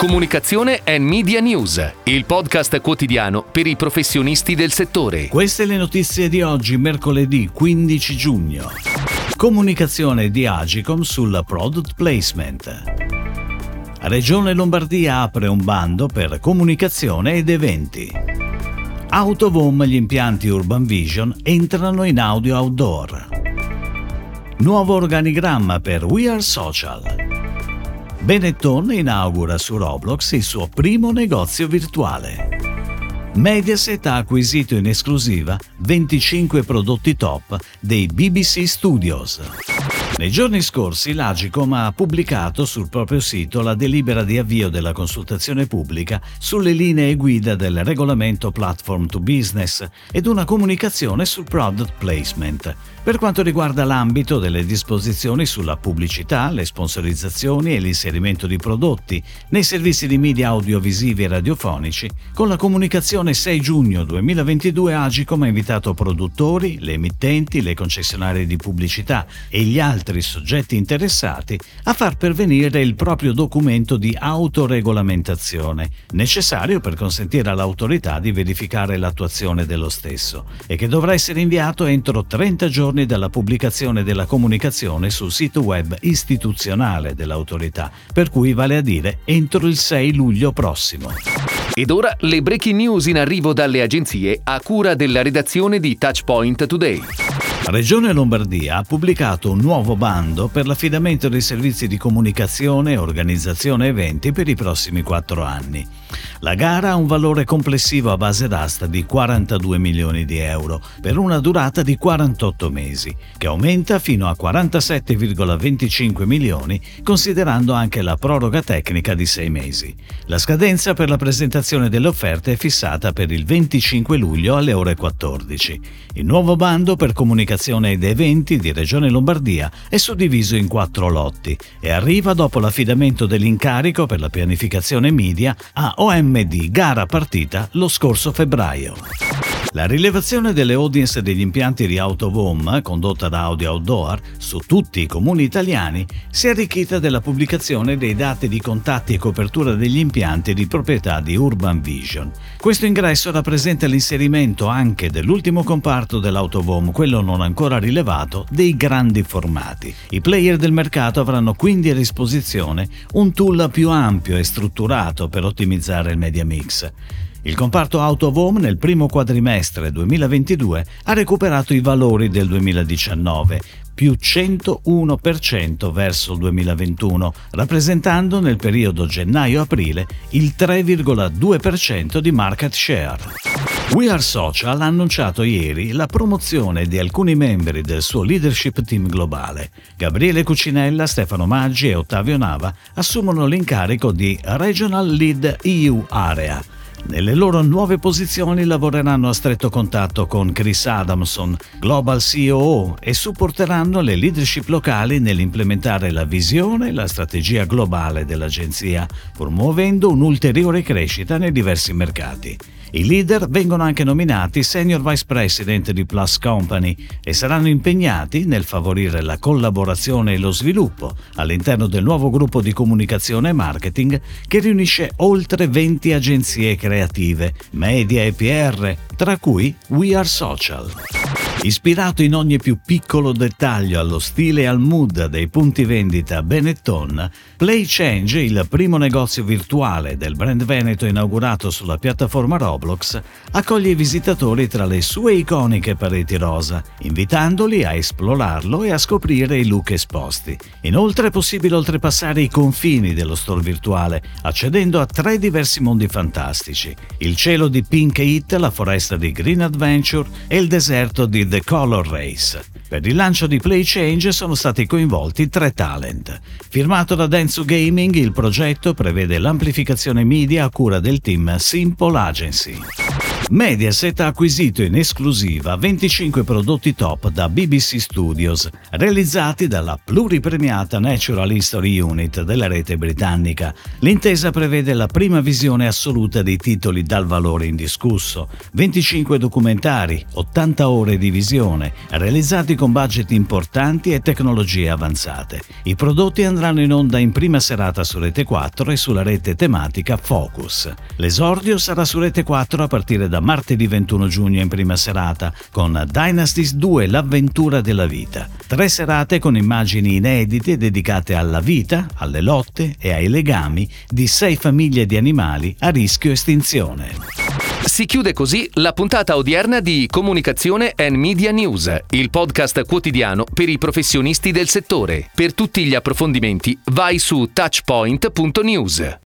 Comunicazione e Media News, il podcast quotidiano per i professionisti del settore. Queste le notizie di oggi, mercoledì 15 giugno. Comunicazione di Agicom sul product placement. Regione Lombardia apre un bando per comunicazione ed eventi. Autovom gli impianti Urban Vision entrano in audio outdoor. Nuovo organigramma per We Are Social. Benetton inaugura su Roblox il suo primo negozio virtuale. Mediaset ha acquisito in esclusiva 25 prodotti top dei BBC Studios. Nei giorni scorsi l'Agicom ha pubblicato sul proprio sito la delibera di avvio della consultazione pubblica sulle linee guida del regolamento Platform to Business ed una comunicazione sul product placement. Per quanto riguarda l'ambito delle disposizioni sulla pubblicità, le sponsorizzazioni e l'inserimento di prodotti nei servizi di media audiovisivi e radiofonici, con la comunicazione 6 giugno 2022 Agicom ha invitato produttori, le emittenti, le concessionarie di pubblicità e gli altri altri soggetti interessati a far pervenire il proprio documento di autoregolamentazione, necessario per consentire all'autorità di verificare l'attuazione dello stesso e che dovrà essere inviato entro 30 giorni dalla pubblicazione della comunicazione sul sito web istituzionale dell'autorità, per cui vale a dire entro il 6 luglio prossimo. Ed ora le breaking news in arrivo dalle agenzie a cura della redazione di Touchpoint Today. Regione Lombardia ha pubblicato un nuovo bando per l'affidamento dei servizi di comunicazione e organizzazione eventi per i prossimi quattro anni. La gara ha un valore complessivo a base d'asta di 42 milioni di euro per una durata di 48 mesi, che aumenta fino a 47,25 milioni considerando anche la proroga tecnica di 6 mesi. La scadenza per la presentazione delle offerte è fissata per il 25 luglio alle ore 14. Il nuovo bando per comunicazione ed eventi di Regione Lombardia è suddiviso in quattro lotti e arriva dopo l'affidamento dell'incarico per la pianificazione media a OMD gara partita lo scorso febbraio. La rilevazione delle audience degli impianti di Autovom, condotta da Audio Outdoor, su tutti i comuni italiani, si è arricchita della pubblicazione dei dati di contatti e copertura degli impianti di proprietà di Urban Vision. Questo ingresso rappresenta l'inserimento anche dell'ultimo comparto dell'Autovom, quello non ancora rilevato, dei grandi formati. I player del mercato avranno quindi a disposizione un tool più ampio e strutturato per ottimizzare il media mix. Il comparto Autovom nel primo quadrimestre 2022 ha recuperato i valori del 2019, più 101% verso il 2021, rappresentando nel periodo gennaio-aprile il 3,2% di market share. We Are Social ha annunciato ieri la promozione di alcuni membri del suo leadership team globale. Gabriele Cucinella, Stefano Maggi e Ottavio Nava assumono l'incarico di Regional Lead EU Area nelle loro nuove posizioni lavoreranno a stretto contatto con Chris Adamson, Global COO, e supporteranno le leadership locali nell'implementare la visione e la strategia globale dell'agenzia, promuovendo un'ulteriore crescita nei diversi mercati. I leader vengono anche nominati Senior Vice President di Plus Company e saranno impegnati nel favorire la collaborazione e lo sviluppo all'interno del nuovo gruppo di comunicazione e marketing che riunisce oltre 20 agenzie creative, media e PR, tra cui We Are Social. Ispirato in ogni più piccolo dettaglio allo stile e al mood dei punti vendita Benetton, Play Change, il primo negozio virtuale del brand veneto inaugurato sulla piattaforma Roblox, accoglie i visitatori tra le sue iconiche pareti rosa, invitandoli a esplorarlo e a scoprire i look esposti. Inoltre è possibile oltrepassare i confini dello store virtuale, accedendo a tre diversi mondi fantastici: il cielo di Pink Heat, la foresta di Green Adventure e il deserto di The Color Race. Per il lancio di Play Change sono stati coinvolti tre talent. Firmato da Dentsu Gaming, il progetto prevede l'amplificazione media a cura del team Simple Agency. Mediaset ha acquisito in esclusiva 25 prodotti top da BBC Studios, realizzati dalla pluripremiata Natural History Unit della rete britannica. L'intesa prevede la prima visione assoluta dei titoli dal valore indiscusso, 25 documentari, 80 ore di visione, realizzati con budget importanti e tecnologie avanzate. I prodotti andranno in onda in prima serata su Rete 4 e sulla rete tematica Focus. L'esordio sarà su Rete 4 a partire da martedì 21 giugno in prima serata con Dynasties 2 L'avventura della vita. Tre serate con immagini inedite dedicate alla vita, alle lotte e ai legami di sei famiglie di animali a rischio estinzione. Si chiude così la puntata odierna di Comunicazione and Media News, il podcast quotidiano per i professionisti del settore. Per tutti gli approfondimenti vai su touchpoint.news.